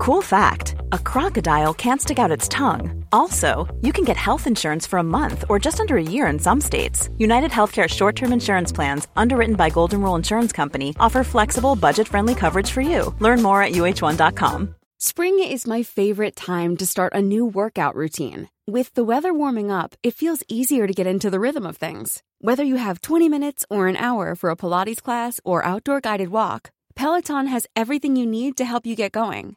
Cool fact a crocodile can't stick out its tongue. Also, you can get health insurance for a month or just under a year in some states. United Healthcare short term insurance plans, underwritten by Golden Rule Insurance Company, offer flexible, budget friendly coverage for you. Learn more at uh1.com. Spring is my favorite time to start a new workout routine. With the weather warming up, it feels easier to get into the rhythm of things. Whether you have 20 minutes or an hour for a Pilates class or outdoor guided walk, Peloton has everything you need to help you get going.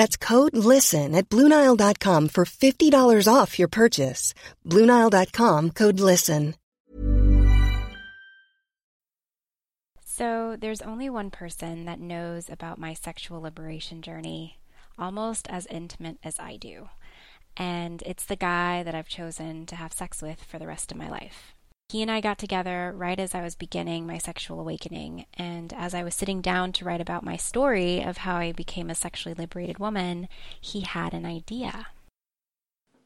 That's code LISTEN at Bluenile.com for $50 off your purchase. Bluenile.com code LISTEN. So, there's only one person that knows about my sexual liberation journey almost as intimate as I do. And it's the guy that I've chosen to have sex with for the rest of my life. He and I got together right as I was beginning my sexual awakening, and as I was sitting down to write about my story of how I became a sexually liberated woman, he had an idea.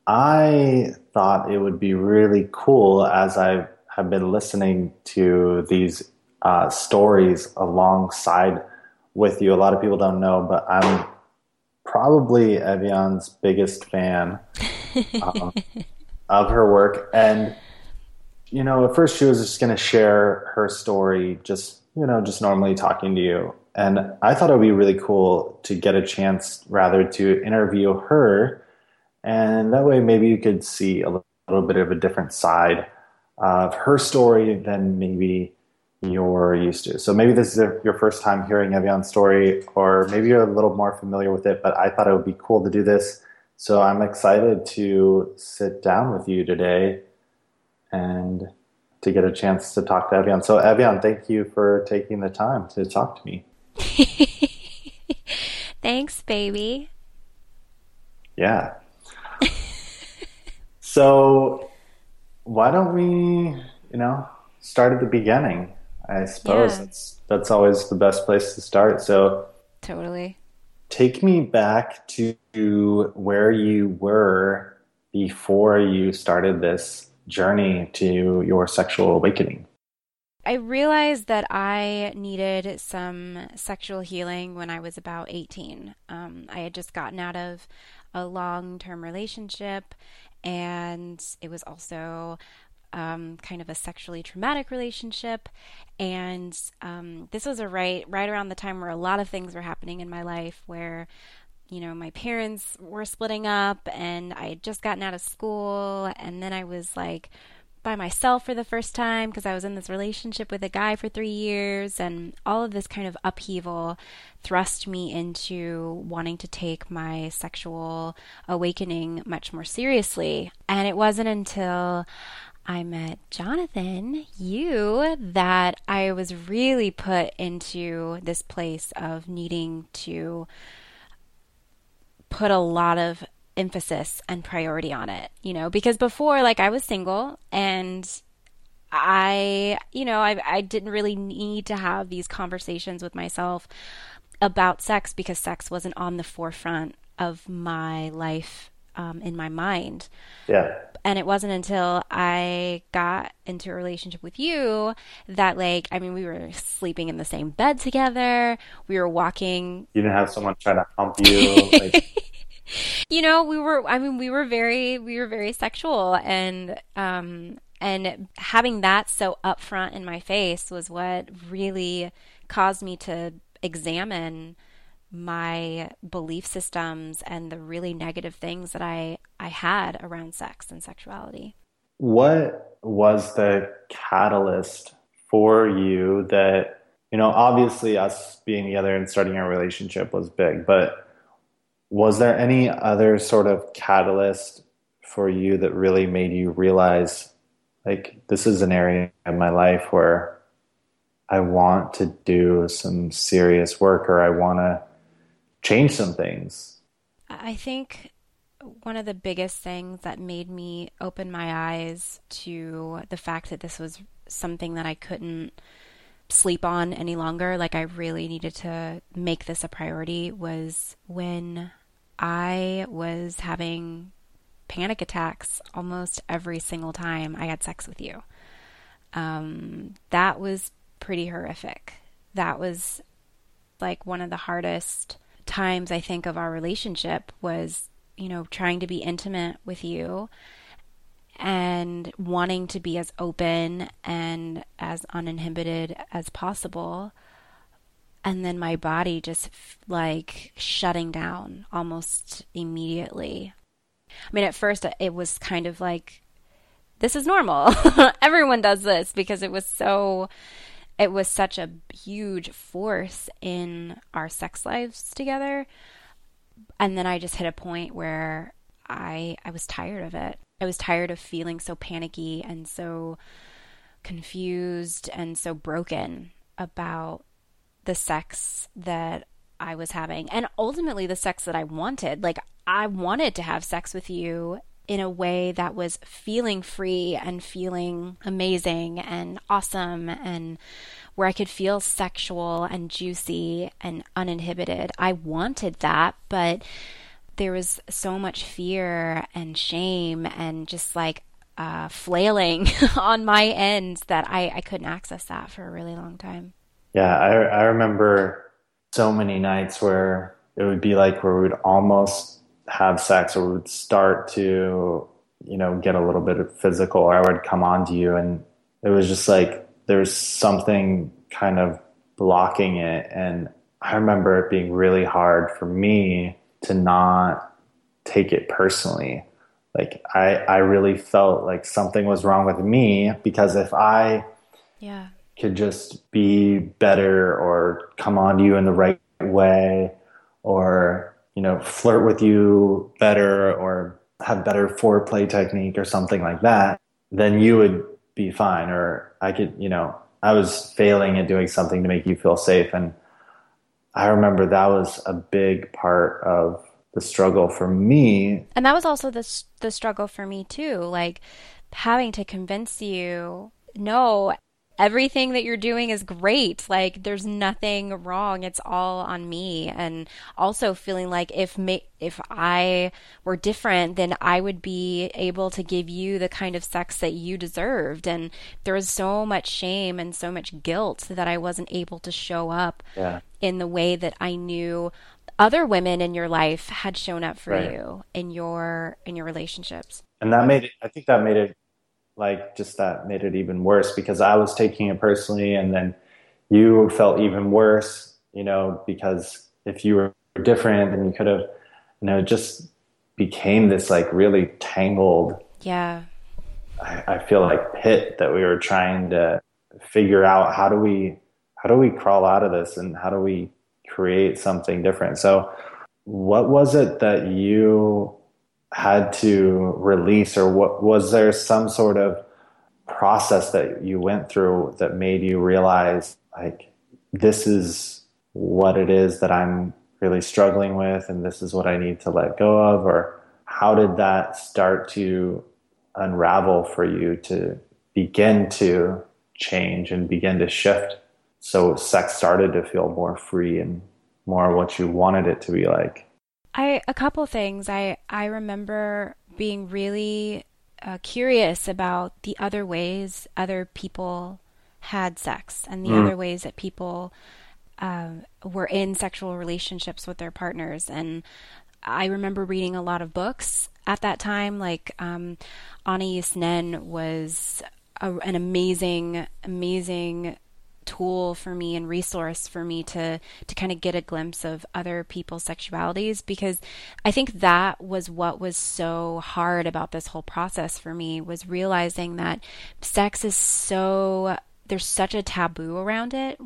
I thought it would be really cool as I have been listening to these uh, stories alongside with you. A lot of people don't know, but I'm probably Evian's biggest fan um, of her work. And you know, at first she was just going to share her story, just, you know, just normally talking to you. And I thought it would be really cool to get a chance rather to interview her. And that way maybe you could see a little bit of a different side of her story than maybe you're used to. So maybe this is your first time hearing Evian's story, or maybe you're a little more familiar with it, but I thought it would be cool to do this. So I'm excited to sit down with you today and to get a chance to talk to Evian. So, Evian, thank you for taking the time to talk to me. Thanks, baby. Yeah. so, why don't we, you know, start at the beginning? I suppose yeah. that's that's always the best place to start. So, totally. Take me back to where you were before you started this journey to your sexual awakening? I realized that I needed some sexual healing when I was about 18. Um, I had just gotten out of a long term relationship, and it was also um, kind of a sexually traumatic relationship. And um, this was a right right around the time where a lot of things were happening in my life, where you know, my parents were splitting up and I had just gotten out of school and then I was like by myself for the first time because I was in this relationship with a guy for 3 years and all of this kind of upheaval thrust me into wanting to take my sexual awakening much more seriously. And it wasn't until I met Jonathan, you, that I was really put into this place of needing to put a lot of emphasis and priority on it, you know, because before, like, I was single and I, you know, I, I didn't really need to have these conversations with myself about sex because sex wasn't on the forefront of my life um, in my mind. Yeah. And it wasn't until I got into a relationship with you that, like, I mean, we were sleeping in the same bed together. We were walking. You didn't have someone trying to hump you. Like... you know, we were. I mean, we were very, we were very sexual, and um, and having that so upfront in my face was what really caused me to examine my belief systems and the really negative things that I I had around sex and sexuality. What was the catalyst for you that you know obviously us being together and starting our relationship was big but was there any other sort of catalyst for you that really made you realize like this is an area in my life where I want to do some serious work or I want to change some things? I think one of the biggest things that made me open my eyes to the fact that this was something that I couldn't sleep on any longer. Like I really needed to make this a priority was when I was having panic attacks almost every single time I had sex with you. Um, that was pretty horrific. That was like one of the hardest times I think of our relationship was, you know, trying to be intimate with you and wanting to be as open and as uninhibited as possible. And then my body just like shutting down almost immediately. I mean, at first it was kind of like, this is normal. Everyone does this because it was so, it was such a huge force in our sex lives together. And then I just hit a point where I I was tired of it. I was tired of feeling so panicky and so confused and so broken about the sex that I was having and ultimately the sex that I wanted. Like I wanted to have sex with you in a way that was feeling free and feeling amazing and awesome and where I could feel sexual and juicy and uninhibited. I wanted that, but there was so much fear and shame and just like uh, flailing on my end that I, I couldn't access that for a really long time. Yeah, I, I remember so many nights where it would be like where we would almost have sex or we would start to, you know, get a little bit of physical or I would come on to you and it was just like there's something kind of blocking it. And I remember it being really hard for me to not take it personally. Like I, I really felt like something was wrong with me because if I yeah. could just be better or come on to you in the right way or, you know, flirt with you better or have better foreplay technique or something like that, then you would be fine. Or I could, you know, I was failing at doing something to make you feel safe. And I remember that was a big part of the struggle for me. And that was also the the struggle for me too, like having to convince you no everything that you're doing is great. Like there's nothing wrong. It's all on me. And also feeling like if me, if I were different, then I would be able to give you the kind of sex that you deserved. And there was so much shame and so much guilt that I wasn't able to show up yeah. in the way that I knew other women in your life had shown up for right. you in your in your relationships. And that made it I think that made it like just that made it even worse because I was taking it personally and then you felt even worse, you know, because if you were different then you could have you know, just became this like really tangled Yeah. I, I feel like pit that we were trying to figure out how do we how do we crawl out of this and how do we create something different so what was it that you had to release or what was there some sort of process that you went through that made you realize like this is what it is that I'm really struggling with and this is what I need to let go of? Or how did that start to unravel for you to begin to change and begin to shift? So sex started to feel more free and more what you wanted it to be like I a couple things. I I remember being really uh, curious about the other ways other people had sex and the mm. other ways that people uh, were in sexual relationships with their partners. And I remember reading a lot of books at that time. Like um, Anais Nin was a, an amazing, amazing tool for me and resource for me to to kind of get a glimpse of other people's sexualities because I think that was what was so hard about this whole process for me was realizing that sex is so there's such a taboo around it.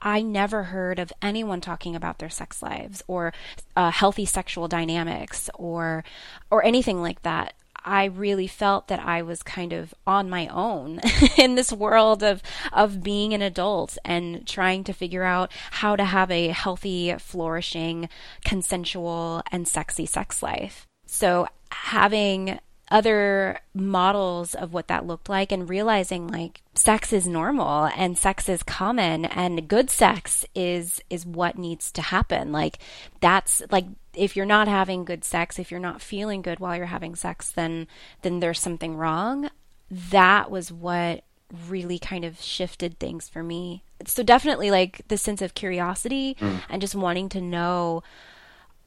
I never heard of anyone talking about their sex lives or uh, healthy sexual dynamics or or anything like that. I really felt that I was kind of on my own in this world of of being an adult and trying to figure out how to have a healthy, flourishing, consensual and sexy sex life. So having other models of what that looked like and realizing like sex is normal and sex is common and good sex is is what needs to happen like that's like if you're not having good sex if you're not feeling good while you're having sex then then there's something wrong that was what really kind of shifted things for me so definitely like the sense of curiosity mm. and just wanting to know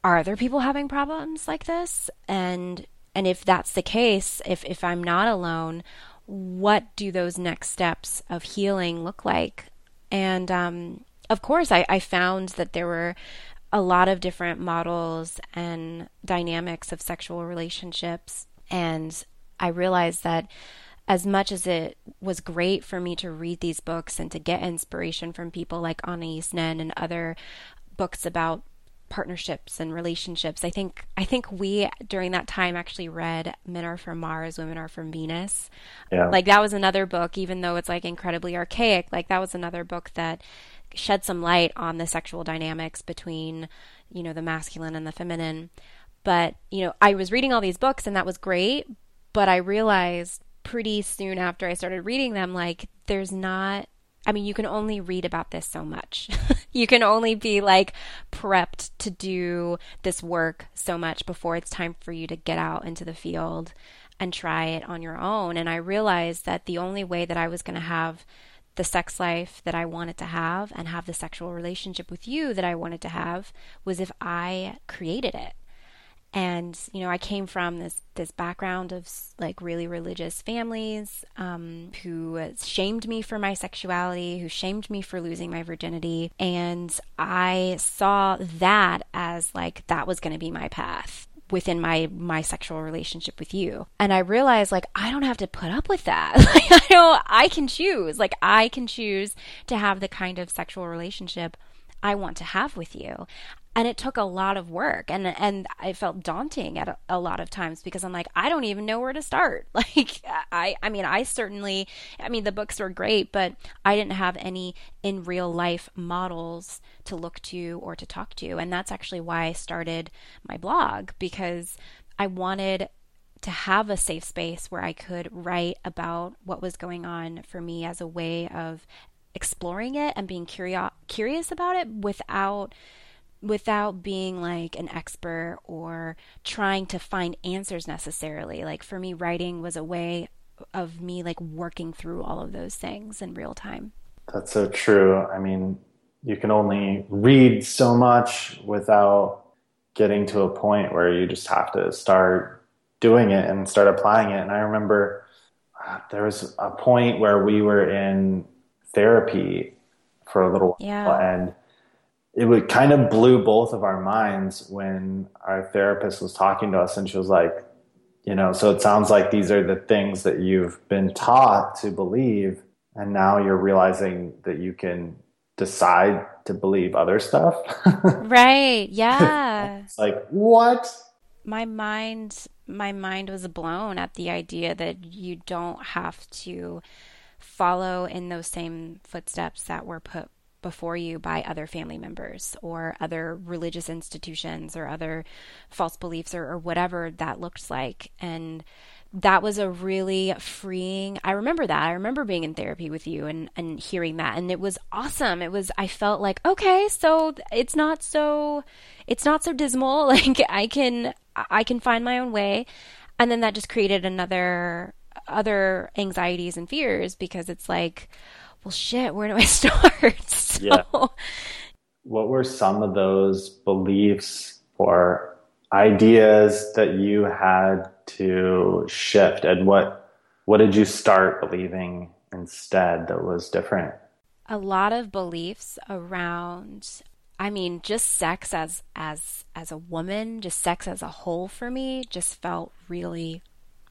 are other people having problems like this and and if that's the case, if, if I'm not alone, what do those next steps of healing look like? And um, of course, I, I found that there were a lot of different models and dynamics of sexual relationships. And I realized that as much as it was great for me to read these books and to get inspiration from people like Anais Nin and other books about partnerships and relationships. I think I think we during that time actually read Men Are From Mars, Women Are From Venus. Yeah. Like that was another book, even though it's like incredibly archaic, like that was another book that shed some light on the sexual dynamics between, you know, the masculine and the feminine. But, you know, I was reading all these books and that was great, but I realized pretty soon after I started reading them, like there's not I mean, you can only read about this so much. you can only be like prepped to do this work so much before it's time for you to get out into the field and try it on your own. And I realized that the only way that I was going to have the sex life that I wanted to have and have the sexual relationship with you that I wanted to have was if I created it. And you know i came from this this background of like really religious families um, who shamed me for my sexuality who shamed me for losing my virginity. And i saw that as like that was going to be my path within my my sexual relationship with you. And i realized like i don't have to put up with that. Like i don't i can choose. Like i can choose to have the kind of sexual relationship I want to have with you and it took a lot of work and and I felt daunting at a, a, lot of times because I'm like I don't even know where to start. Like I I mean I certainly I mean the books were great but I didn't have any in real life models to look to or to talk to. And that's actually why I started my blog because I wanted to have a safe space where I could write about what was going on for me as a way of exploring it and being curious curious about it without without being like an expert or trying to find answers necessarily. Like for me, writing was a way of me like working through all of those things in real time. That's so true. I mean, you can only read so much without getting to a point where you just have to start doing it and start applying it. And I remember uh, there was a point where we were in therapy for a little yeah. while and it would kind of blew both of our minds when our therapist was talking to us and she was like you know so it sounds like these are the things that you've been taught to believe and now you're realizing that you can decide to believe other stuff? Right yeah. It's like what? My mind my mind was blown at the idea that you don't have to follow in those same footsteps that were put before you by other family members or other religious institutions or other false beliefs or, or whatever that looks like. And that was a really freeing I remember that. I remember being in therapy with you and, and hearing that and it was awesome. It was I felt like, okay, so it's not so it's not so dismal. Like I can I can find my own way. And then that just created another other anxieties and fears because it's like well, shit, where do I start? so, yeah. What were some of those beliefs or ideas that you had to shift, and what what did you start believing instead that was different? A lot of beliefs around I mean, just sex as as as a woman, just sex as a whole for me just felt really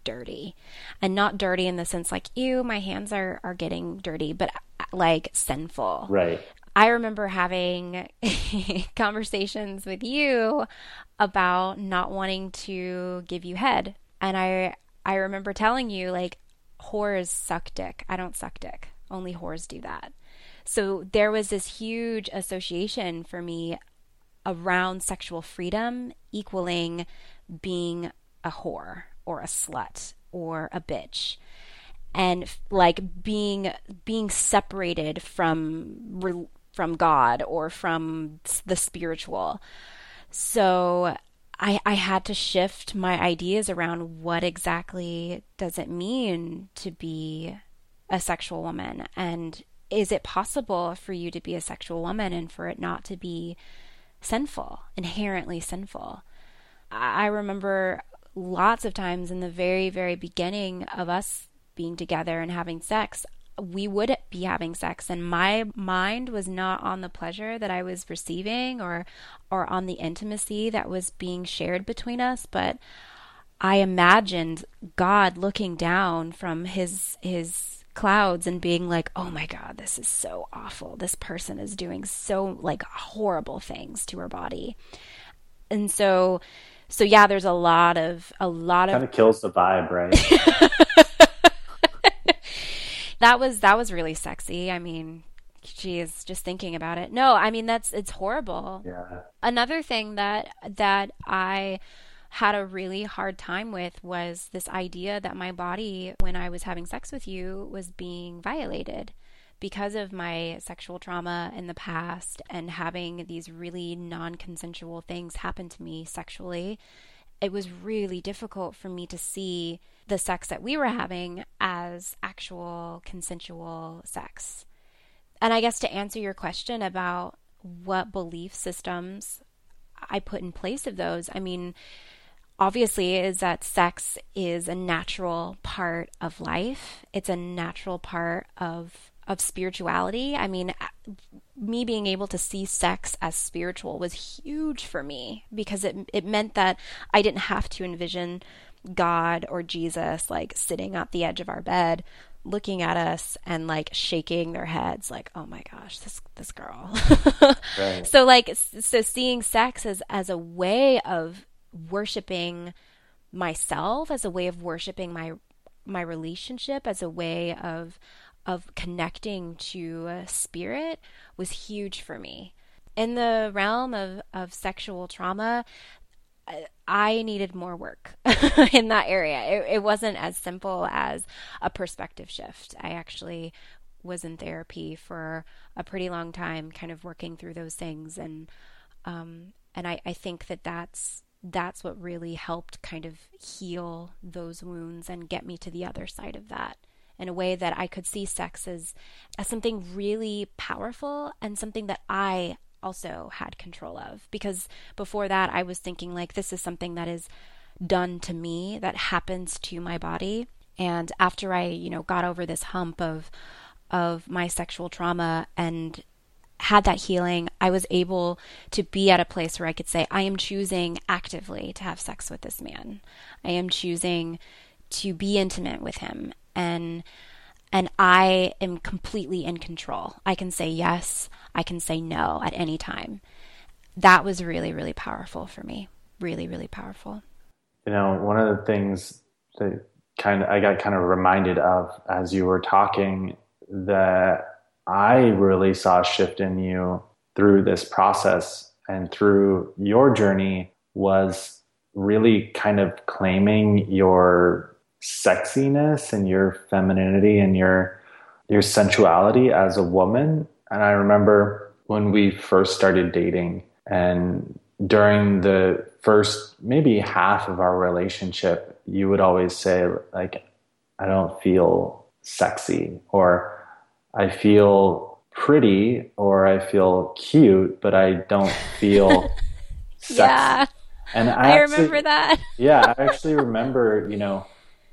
dirty. And not dirty in the sense like, ew, my hands are, are getting dirty, but like sinful. Right. I remember having conversations with you about not wanting to give you head. And I I remember telling you like whores suck dick. I don't suck dick. Only whores do that. So there was this huge association for me around sexual freedom equaling being a whore or a slut or a bitch and like being being separated from from God or from the spiritual. So I I had to shift my ideas around what exactly does it mean to be a sexual woman and is it possible for you to be a sexual woman and for it not to be sinful, inherently sinful? I remember lots of times in the very, very beginning of us being together and having sex, we would be having sex and my mind was not on the pleasure that I was receiving or or on the intimacy that was being shared between us, but I imagined God looking down from his his clouds and being like, "Oh my god, this is so awful. This person is doing so like horrible things to her body." And so so yeah, there's a lot of a lot of kind of kills the vibe, right? that was that was really sexy. I mean, geez, just thinking about it. No, I mean that's it's horrible. Yeah. Another thing that that I had a really hard time with was this idea that my body, when I was having sex with you, was being violated because of my sexual trauma in the past and having these really non consensual things happen to me sexually, it was really difficult for me to see the sex that we were having as actual consensual sex. And I guess to answer your question about what belief systems I put in place of those, I mean, obviously is that sex is a natural part of life. It's a natural part of of spirituality. I mean, uh, me being able to see sex as spiritual was huge for me because it it meant that I didn't have to envision God or Jesus like sitting at the edge of our bed looking at us and like shaking their heads like oh my gosh this this girl right. so like so seeing sex as as a way of worshiping myself as a way of worshiping my my relationship as a way of of connecting to a spirit was huge for me. In the realm of, of sexual trauma, I needed more work in that area. It, it, wasn't as simple as a perspective shift. I actually was in therapy for a pretty long time, kind of working through those things, and um, and I, I think that that's that's what really helped kind of heal those wounds and get me to the other side of that in a way that I could see sex as, as something really powerful and something that I also had control of. Because before that, I was thinking, like, this is something that is done to me, that happens to my body. And after I, you know, got over this hump of, of my sexual trauma and had that healing, I was able to be at a place where I could say, I am choosing actively to have sex with this man. I am choosing to be intimate with him and and I am completely in control. I can say yes, I can say no at any time. That was really really powerful for me. Really really powerful. You know, one of the things that kind of I got kind of reminded of as you were talking that I really saw a shift in you through this process and through your journey was really kind of claiming your sexiness and your femininity and your your sensuality as a woman. And I remember when we first started dating and during the first maybe half of our relationship, you would always say like I don't feel sexy or I feel pretty or I feel cute, but I don't feel sexy. Yeah. And I, I actually, remember that. yeah, I actually remember, you know,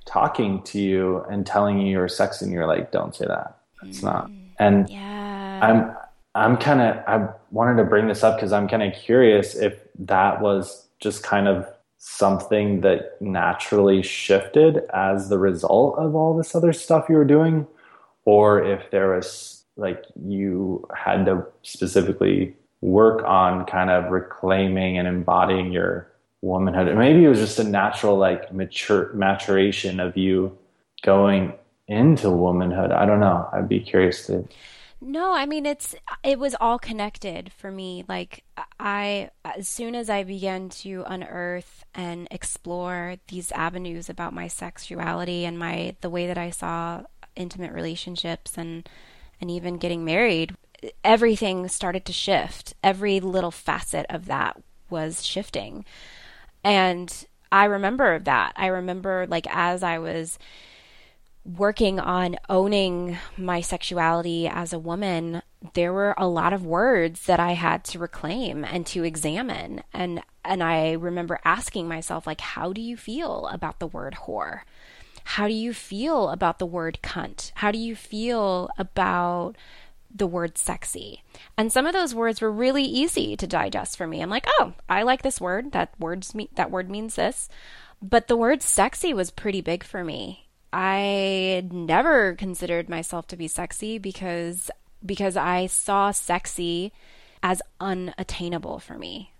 talking to you and telling you you're sexy and you're like don't say that. It's not. Mm, and yeah. i'm i'm kind of i wanted to bring this up because i'm kind of curious if that was just kind of something that naturally shifted as the result of all this other stuff you were doing or if there was like you had to specifically work on kind of reclaiming and embodying your womanhood. Maybe it was just a natural like mature maturation of you going into womanhood. I don't know. I'd be curious to. No, I mean it's it was all connected for me. Like I as soon as I began to unearth and explore these avenues about my sexuality and my the way that I saw intimate relationships and and even getting married, everything started to shift. Every little facet of that was shifting. And I remember that. I remember like as I was working on owning my sexuality as a woman, there were a lot of words that I had to reclaim and to examine. And and I remember asking myself like how do you feel about the word whore? How do you feel about the word cunt? How do you feel about the word sexy? And some of those words were really easy to digest for me. I'm like, "Oh, I like this word. That words me- that word means this." But the word sexy was pretty big for me I never considered myself to be sexy because because I saw sexy as unattainable for me.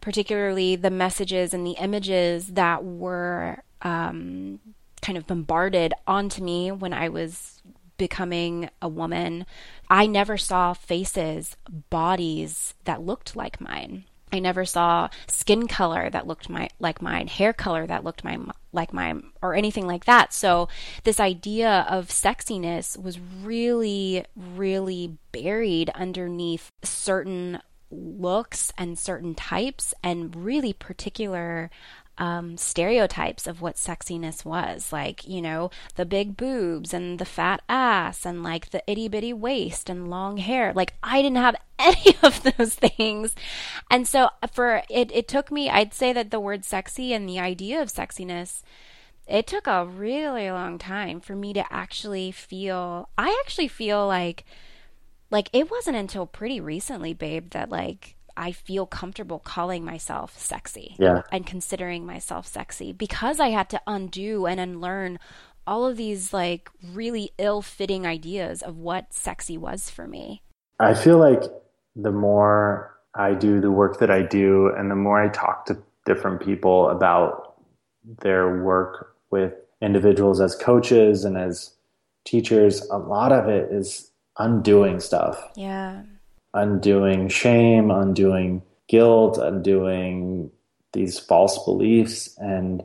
Particularly the messages and the images that were um, kind of bombarded onto me when I was becoming a woman. I never saw faces, bodies that looked like mine. I never saw skin color that looked my, like mine, hair color that looked my, like mine, or anything like that. So, this idea of sexiness was really, really buried underneath certain looks and certain types and really particular um, stereotypes of what sexiness was like, you know, the big boobs and the fat ass and like the itty bitty waist and long hair. Like, I didn't have any of those things. And so, for it, it took me, I'd say that the word sexy and the idea of sexiness. It took a really long time for me to actually feel. I actually feel like, like it wasn't until pretty recently, babe, that like I feel comfortable calling myself sexy yeah. and considering myself sexy because I had to undo and unlearn all of these like really ill fitting ideas of what sexy was for me. I feel like the more I do the work that I do and the more I talk to different people about their work with individuals as coaches and as teachers, a lot of it is undoing stuff. Yeah undoing shame, undoing guilt, undoing these false beliefs. And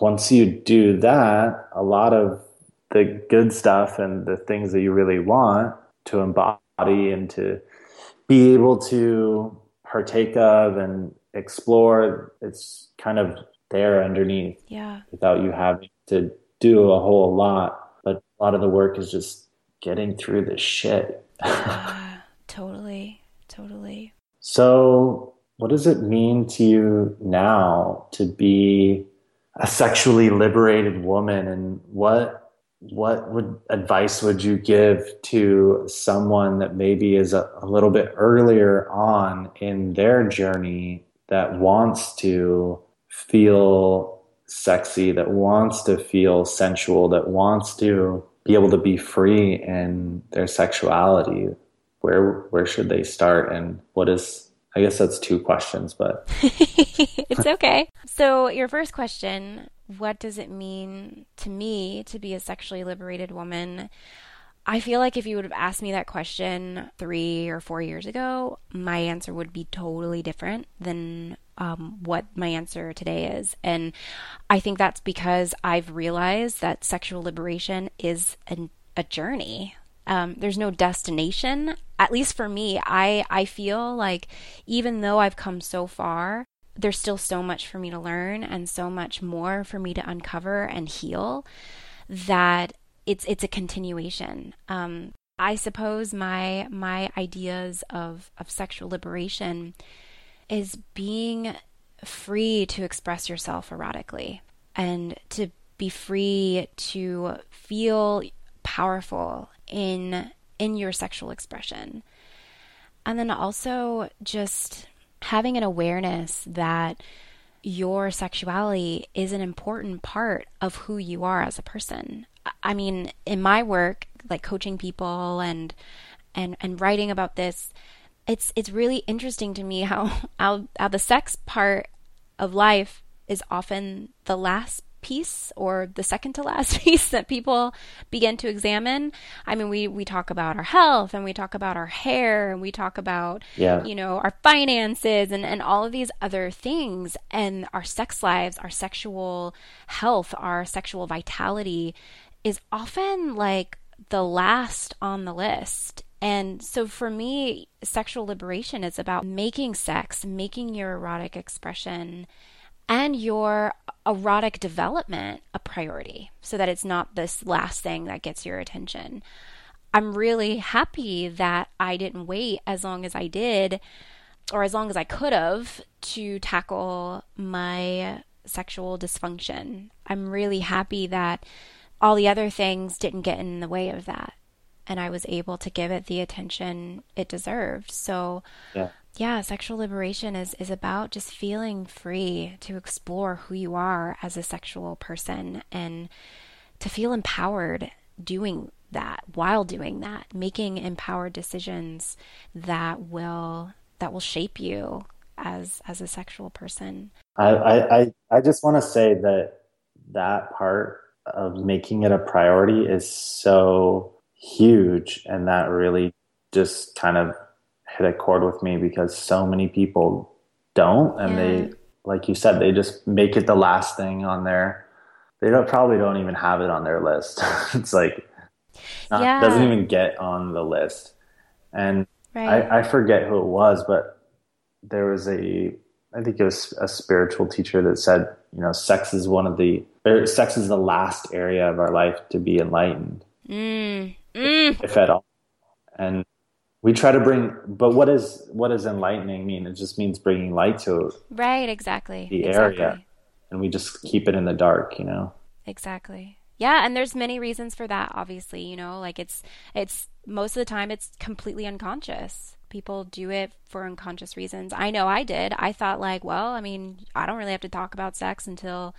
once you do that, a lot of the good stuff and the things that you really want to embody and to be able to partake of and explore, it's kind of there underneath. Yeah. Without you having to do a whole lot. But a lot of the work is just getting through the shit. Totally. Totally. So, what does it mean to you now to be a sexually liberated woman and what what would advice would you give to someone that maybe is a, a little bit earlier on in their journey that wants to feel sexy, that wants to feel sensual, that wants to be able to be free in their sexuality? Where where should they start and what is I guess that's two questions, but it's okay. So, your first question, what does it mean to me to be a sexually liberated woman? I feel like if you would have asked me that question three or four years ago, my answer would be totally different than um, what my answer today is. And I think that's because I've realized that sexual liberation is an, a journey. Um, there's no destination. At least for me, I I feel like even though I've come so far, there's still so much for me to learn and so much more for me to uncover and heal that it's it's a continuation. Um, I suppose my my ideas of of sexual liberation is being free to express yourself erotically and to be free to feel powerful in in your sexual expression. And then also just having an awareness that your sexuality is an important part of who you are as a person. I mean, in my work, like coaching people and and and writing about this, it's it's really interesting to me how how, how the sex part of life is often the last piece or the second to last piece that people begin to examine. I mean, we, we talk about our health and we talk about our hair and we talk about, yeah. you know, our finances and, and all of these other things and our sex lives, our sexual health, our sexual vitality is often like the last on the list. And so for me, sexual liberation is about making sex, making your erotic expression and your erotic development a priority so that it's not this last thing that gets your attention. I'm really happy that I didn't wait as long as I did or as long as I could have to tackle my sexual dysfunction. I'm really happy that all the other things didn't get in the way of that and I was able to give it the attention it deserved. So yeah yeah, sexual liberation is is about just feeling free to explore who you are as a sexual person and to feel empowered doing that while doing that, making empowered decisions that will that will shape you as as a sexual person. I I I just want to say that that part of making it a priority is so huge and that really just kind of hit a chord with me because so many people don't and yeah. they like you said they just make it the last thing on their they don't probably don't even have it on their list it's like not, yeah. doesn't even get on the list and right. I, I forget who it was but there was a i think it was a spiritual teacher that said you know sex is one of the sex is the last area of our life to be enlightened mm. Mm. if at all and we try to bring but what is what does enlightening mean? It just means bringing light to right exactly the exactly. area and we just keep it in the dark you know? Exactly. Yeah and there's many reasons for that obviously you know? Like it's it's most of the time it's completely unconscious. People do it for unconscious reasons. I know i did. I thought like well i mean i don't really have to talk about sex until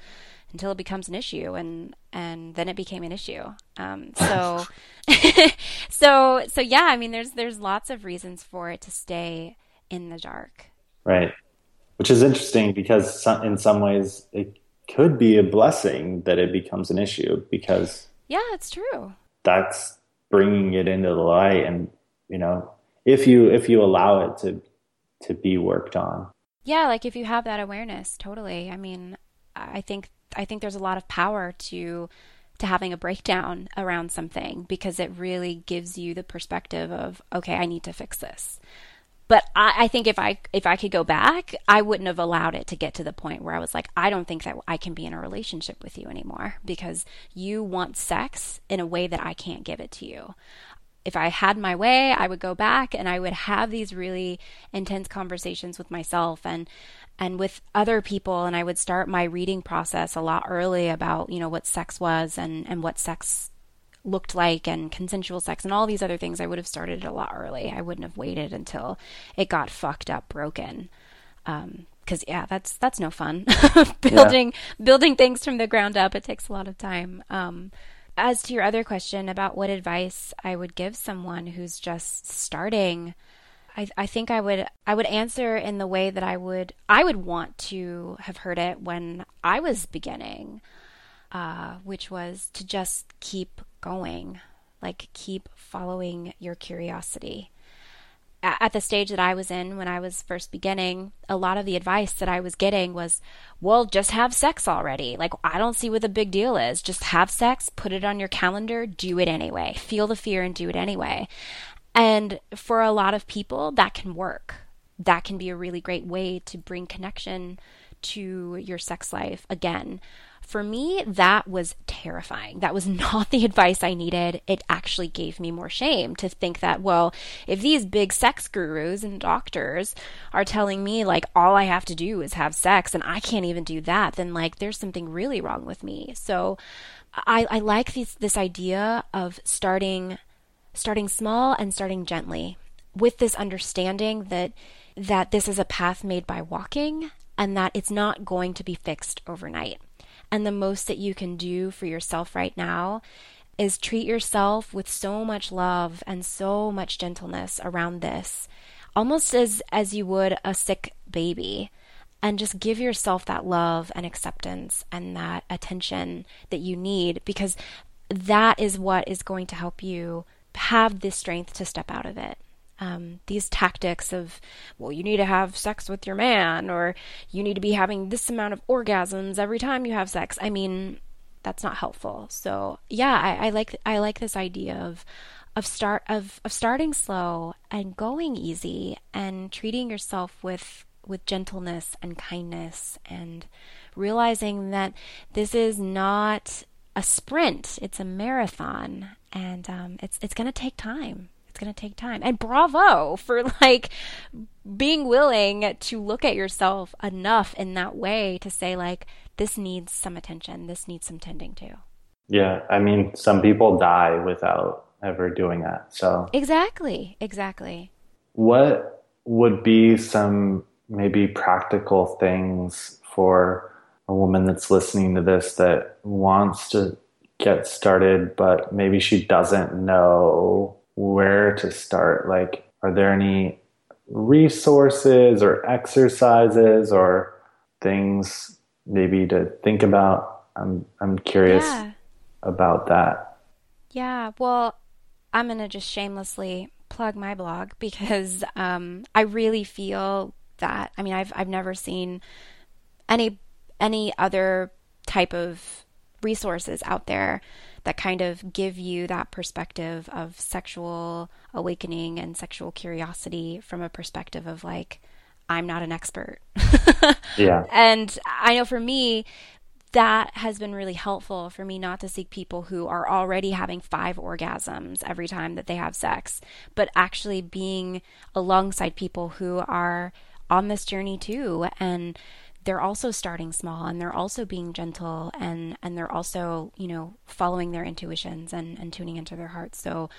until it becomes an issue and and then it became an issue. Um, so so so yeah i mean there's there's lots of reasons for it to stay in the dark. Right. Which is interesting because in some ways it could be a blessing that it becomes an issue because yeah it's true. that's bringing it into the light and you know if you if you allow it to to be worked on. Yeah like if you have that awareness totally. I mean i think I think there's a lot of power to to having a breakdown around something because it really gives you the perspective of okay, I need to fix this. But I, I think if I if I could go back, I wouldn't have allowed it to get to the point where I was like, I don't think that I can be in a relationship with you anymore because you want sex in a way that I can't give it to you if I had my way, I would go back and I would have these really intense conversations with myself and and with other people and I would start my reading process a lot early about, you know, what sex was and, and what sex looked like and consensual sex and all these other things. I would have started a lot early. I wouldn't have waited until it got fucked up, broken. Um, because yeah, that's that's no fun. building yeah. building things from the ground up, it takes a lot of time. Um, as to your other question about what advice I would give someone who's just starting, I, I think I would I would answer in the way that I would I would want to have heard it when I was beginning, uh, which was to just keep going, like keep following your curiosity. At, the stage that I was in when I was first beginning, a lot of the advice that I was getting was, "Well, just have sex already. Like I don't see what the big deal is. Just have sex, put it on your calendar, do it anyway. Feel the fear and do it anyway." And for a lot of people, that can work. That can be a really great way to bring connection to your sex life again. For me, that was terrifying. That was not the advice I needed. It actually gave me more shame to think that, well, if these big sex gurus and doctors are telling me, like, all I have to do is have sex and I can't even do that, then, like, there's something really wrong with me. So I, I like this, this idea of starting starting small and starting gently with this understanding that that this is a path made by walking and that it's not going to be fixed overnight. And the most that you can do for yourself right now is treat yourself with so much love and so much gentleness around this, almost as as you would a sick baby and just give yourself that love and acceptance and that attention that you need because that is what is going to help you have the strength to step out of it. Um, these tactics of, well, you need to have sex with your man, or you need to be having this amount of orgasms every time you have sex. I mean, that's not helpful. So yeah, I, I like I like this idea of of start of of starting slow and going easy and treating yourself with with gentleness and kindness and realizing that this is not a sprint; it's a marathon, and um, it's it's going to take time. It's going to take time. And bravo for like being willing to look at yourself enough in that way to say like this needs some attention. This needs some tending to. Yeah, I mean, some people die without ever doing that. So Exactly. Exactly. what would be some maybe practical things for a woman that's listening to this that wants to get started, but maybe she doesn't know where to start? Like, are there any resources or exercises or things maybe to think about? I'm I'm curious Yeah. about that. Yeah, well, I'm going to just shamelessly plug my blog because um, I really feel that. I mean, I've I've never seen any any other type of resources out there that kind of give you that perspective of sexual awakening and sexual curiosity from a perspective of like I'm not an expert. Yeah. And I know for me, that has been really helpful for me not to seek people who are already having five orgasms every time that they have sex, but actually being alongside people who are on this journey too. And they're also starting small and they're also being gentle and, and they're also, you know, following their intuitions and, and tuning into their hearts. So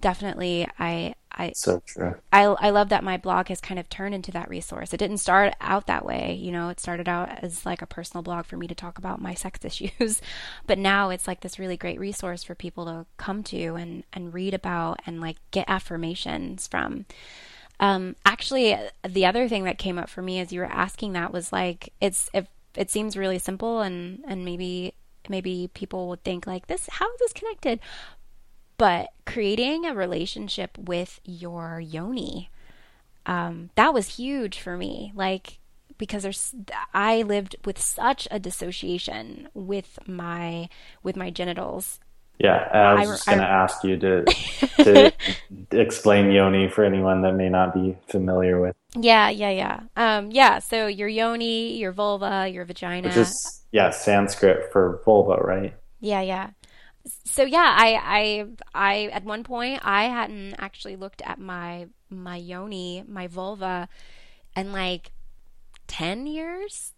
definitely I, I, So true. I, I love that my blog has kind of turned into that resource. It didn't start out that way, you know, it started out as like a personal blog for me to talk about my sex issues. But now it's like this really great resource for people to come to and, and read about and like get affirmations from. Um, actually, the other thing that came up for me as you were asking that was like, it's, it, it seems really simple and, and maybe, maybe people would think like this, how is this connected? but creating a relationship with your yoni um, that was huge for me like because there's i lived with such a dissociation with my with my genitals Yeah, I was I- just going to ask you to to explain yoni for anyone that may not be familiar with, yeah yeah yeah um yeah so your yoni your vulva your vagina which is yeah Sanskrit for vulva, right? Yeah, yeah. So yeah, I I I at one point I hadn't actually looked at my my yoni, my vulva in like 10 years.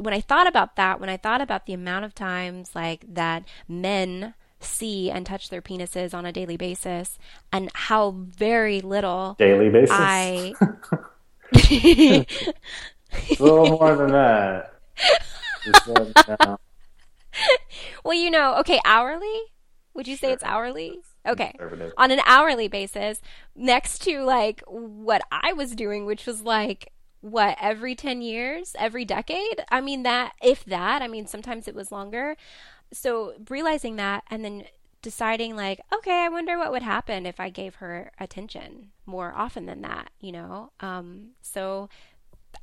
When I thought about that, when I thought about the amount of times like that men see and touch their penises on a daily basis and how very little Daily basis. I little more than that. No. Well, you know, okay, hourly? Would you say it's hourly? Okay. On an hourly basis, next to like what I was doing, which was like, what, every 10 years, every decade? I mean, that, if that, I mean, sometimes it was longer. So realizing that and then deciding, like, okay, I wonder what would happen if I gave her attention more often than that, you know? Um, so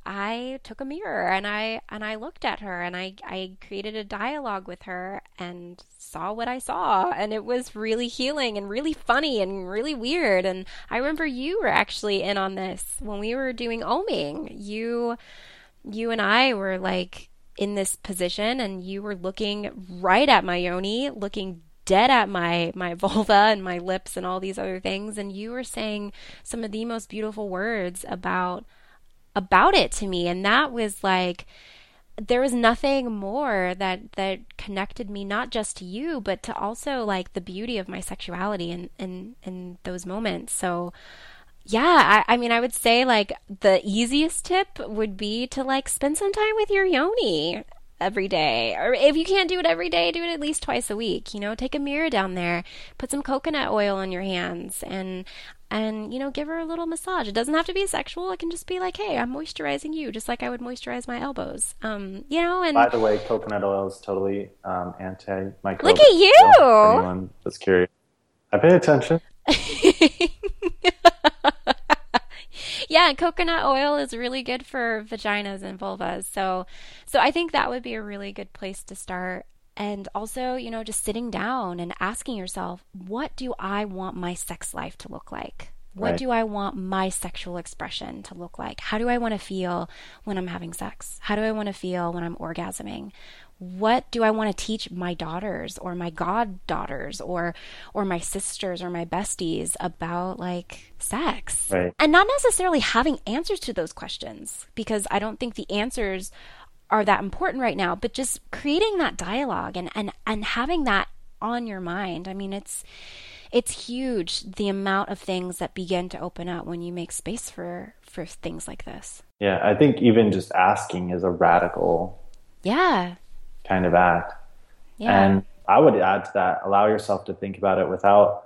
I took a mirror and I and I looked at her and I I created a dialogue with her and saw what I saw. And it was really healing and really funny and really weird. And I remember you were actually in on this when we were doing oming. You you and I were like in this position and you were looking right at my yoni looking dead at my my vulva and my lips and all these other things. And you were saying some of the most beautiful words about about it to me. And that was like there was nothing more that that connected me not just to you but to also like the beauty of my sexuality in in in those moments. So yeah I, I mean i would say like the easiest tip would be to like spend some time with your yoni every day. Or if you can't do it every day, do it at least twice a week. You know, take a mirror down there, put some coconut oil on your hands and and you know, give her a little massage. It doesn't have to be sexual. It can just be like, "Hey, I'm moisturizing you just like I would moisturize my elbows." Um, you know, and By the way, coconut oil is totally um, antimicrobial. Look at you! For anyone that's curious. I pay attention. yeah, coconut oil is really good for vaginas and vulvas. So, so I think that would be a really good place to start. And also, you know, just sitting down and asking yourself, what do I want my sex life to look like? What Right. do I want my sexual expression to look like? How do I want to feel when I'm having sex? How do I want to feel when I'm orgasming? What do I want to teach my daughters or my goddaughters or or my sisters or my besties about like sex? Right. And not necessarily having answers to those questions because I don't think the answers are that important right now, but just creating that dialogue and and and having that on your mind. I mean, it's it's huge the amount of things that begin to open up when you make space for for things like this. Yeah, I think even just asking is a radical Yeah. Kind of act. Yeah. And I would add to that, allow yourself to think about it without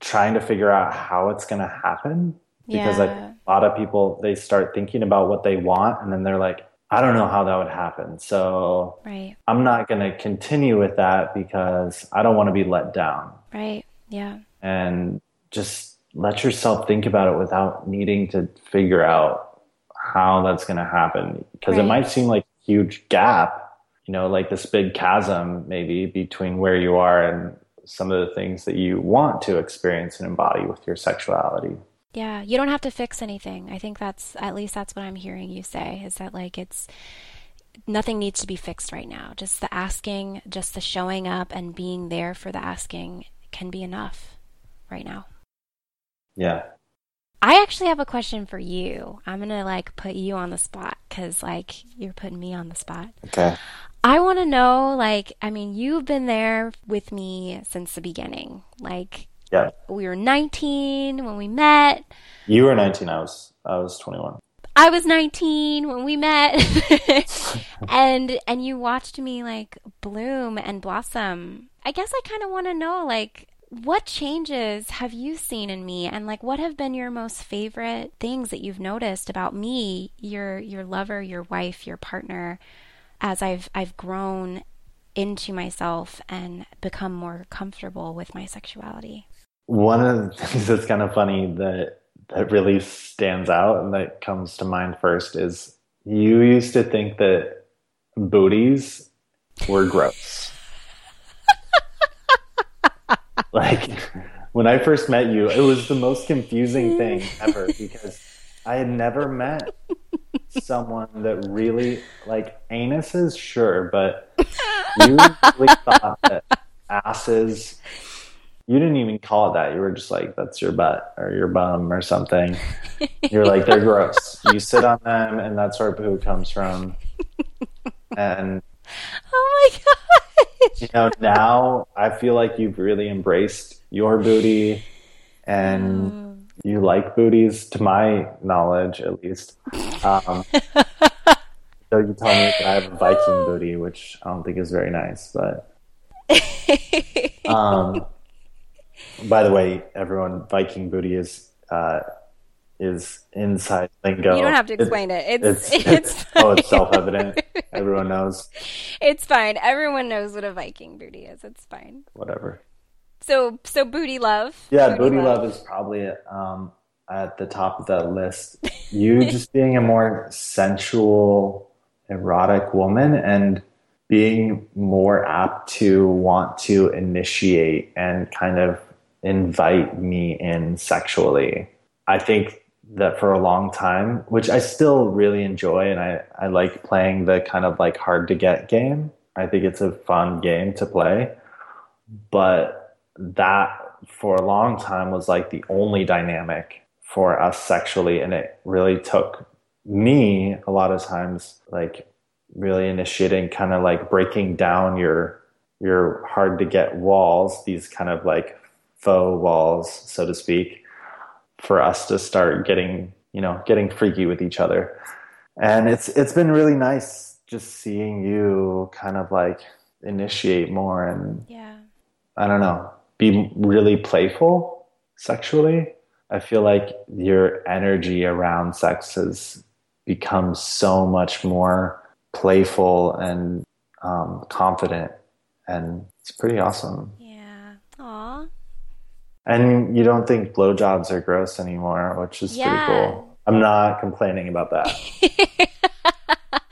trying to figure out how it's going to happen. Because Yeah. think a lot of people, they start thinking about what they want and then they're like, I don't know how that would happen. So right. I'm not going to continue with that because I don't want to be let down. Right. Yeah. And just let yourself think about it without needing to figure out how that's going to happen. Because it might seem like a huge gap, you know, like this big chasm maybe between where you are and some of the things that you want to experience and embody with your sexuality. Yeah, you don't have to fix anything. I think that's at least that's what I'm hearing you say is that like it's nothing needs to be fixed right now. Just the asking, just the showing up and being there for the asking can be enough right now. Yeah. I actually have a question for you. I'm going to like put you on the spot cuz like you're putting me on the spot. Okay. I want to know like I mean, you've been there with me since the beginning. Like Yeah. we were 19 when we met. You were 19. I was, I was 21. I was 19 when we met. and and you watched me like bloom and blossom. I guess I kind of want to know like what changes have you seen in me and like what have been your most favorite things that you've noticed about me, your your lover, your wife, your partner as I've I've grown into myself and become more comfortable with my sexuality. One of the things that's kind of funny that that really stands out and that comes to mind first is you used to think that booties were gross. like when I first met you, it was the most confusing thing ever because I had never met someone that really like anuses, sure, but you really thought that asses you didn't even call it that. You were just like, that's your butt or your bum or something. You're like, they're gross. You sit on them and that's where poo comes from. And, Oh my gosh. You know, now I feel like you've really embraced your booty and you like booties, to my knowledge, at least. Um, so you tell me that I have a Viking booty, which I don't think is very nice, but. Um, by the way, everyone, Viking booty is uh, is inside lingo. You don't have to It- explain it. It's it's, it's, oh, it's self evident. Everyone knows. It's fine. Everyone knows what a Viking booty is. It's fine. Whatever. So so booty love. Yeah, booty, love. is probably um, at the top of that list. You just being a more sensual, erotic woman and being more apt to want to initiate and kind of invite me in sexually. I think that for a long time, which I still really enjoy, and I, I like playing the kind of like hard to get game. I think it's a fun game to play. But that for a long time was like the only dynamic for us sexually. And it really took me a lot of times like really initiating kind of like breaking down your your hard to get walls, these kind of like faux walls, so to speak, for us to start getting, you know, getting freaky with each other. And it's it's been really nice just seeing you kind of like initiate more and Yeah. I don't know, be really playful sexually. I feel like your energy around sex has become so much more playful and um, confident, and it's pretty awesome. And you don't think blowjobs are gross anymore, which is Yeah. pretty cool. I'm not complaining about that.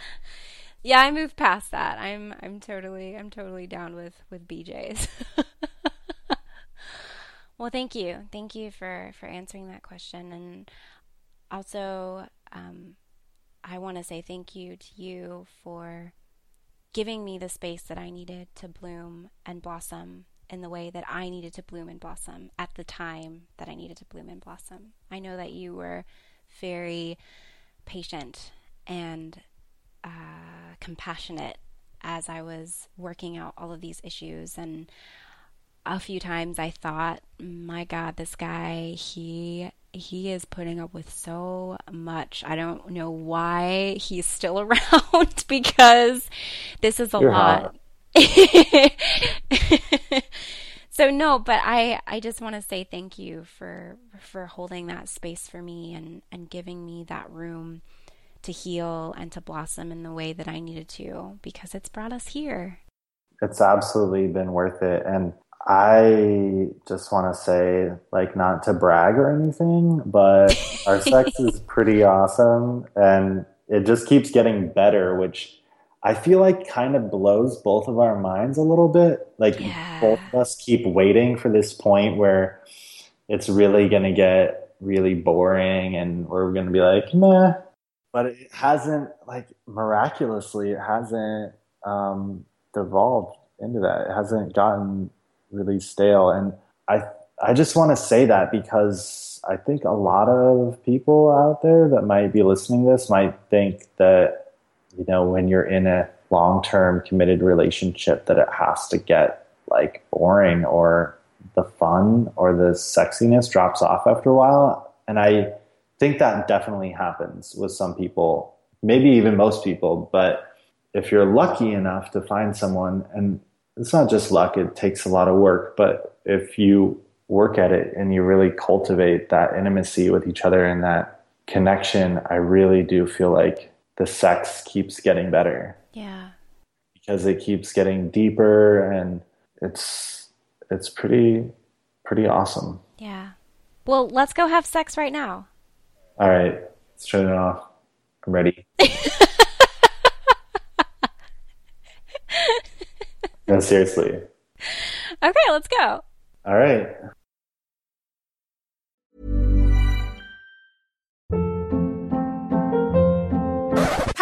yeah, I moved past that. I'm I'm totally I'm totally down with with BJ's. well, thank you, thank you for for answering that question, and also um, I want to say thank you to you for giving me the space that I needed to bloom and blossom in the way that I needed to bloom and blossom at the time that I needed to bloom and blossom. I know that you were very patient and uh, compassionate as I was working out all of these issues. And a few times I thought, my God, this guy, he he is putting up with so much. I don't know why he's still around because this is a You're lot. so no, but I I just want to say thank you for for holding that space for me and and giving me that room to heal and to blossom in the way that I needed to because it's brought us here. it's absolutely been worth it. And I just want to say, like, not to brag or anything, but our sex is pretty awesome and it just keeps getting better, which I feel like kind of blows both of our minds a little bit. Like, Yeah. both of us keep waiting for this point where it's really going to get really boring and we're going to be like, meh. But it hasn't, like, miraculously, it hasn't um, devolved into that. It hasn't gotten really stale. And I, I just want to say that because I think a lot of people out there that might be listening to this might think that, you know, when you're in a long term committed relationship, that it has to get like boring or the fun or the sexiness drops off after a while. And I think that definitely happens with some people, maybe even most people. But if you're lucky enough to find someone, and it's not just luck, it takes a lot of work, but if you work at it and you really cultivate that intimacy with each other and that connection, I really do feel like the sex keeps getting better Yeah. because it keeps getting deeper and it's it's pretty pretty awesome. Yeah. Well, let's go have sex right now. All right, let's turn it off. I'm ready. no, seriously. Okay, let's go. All right.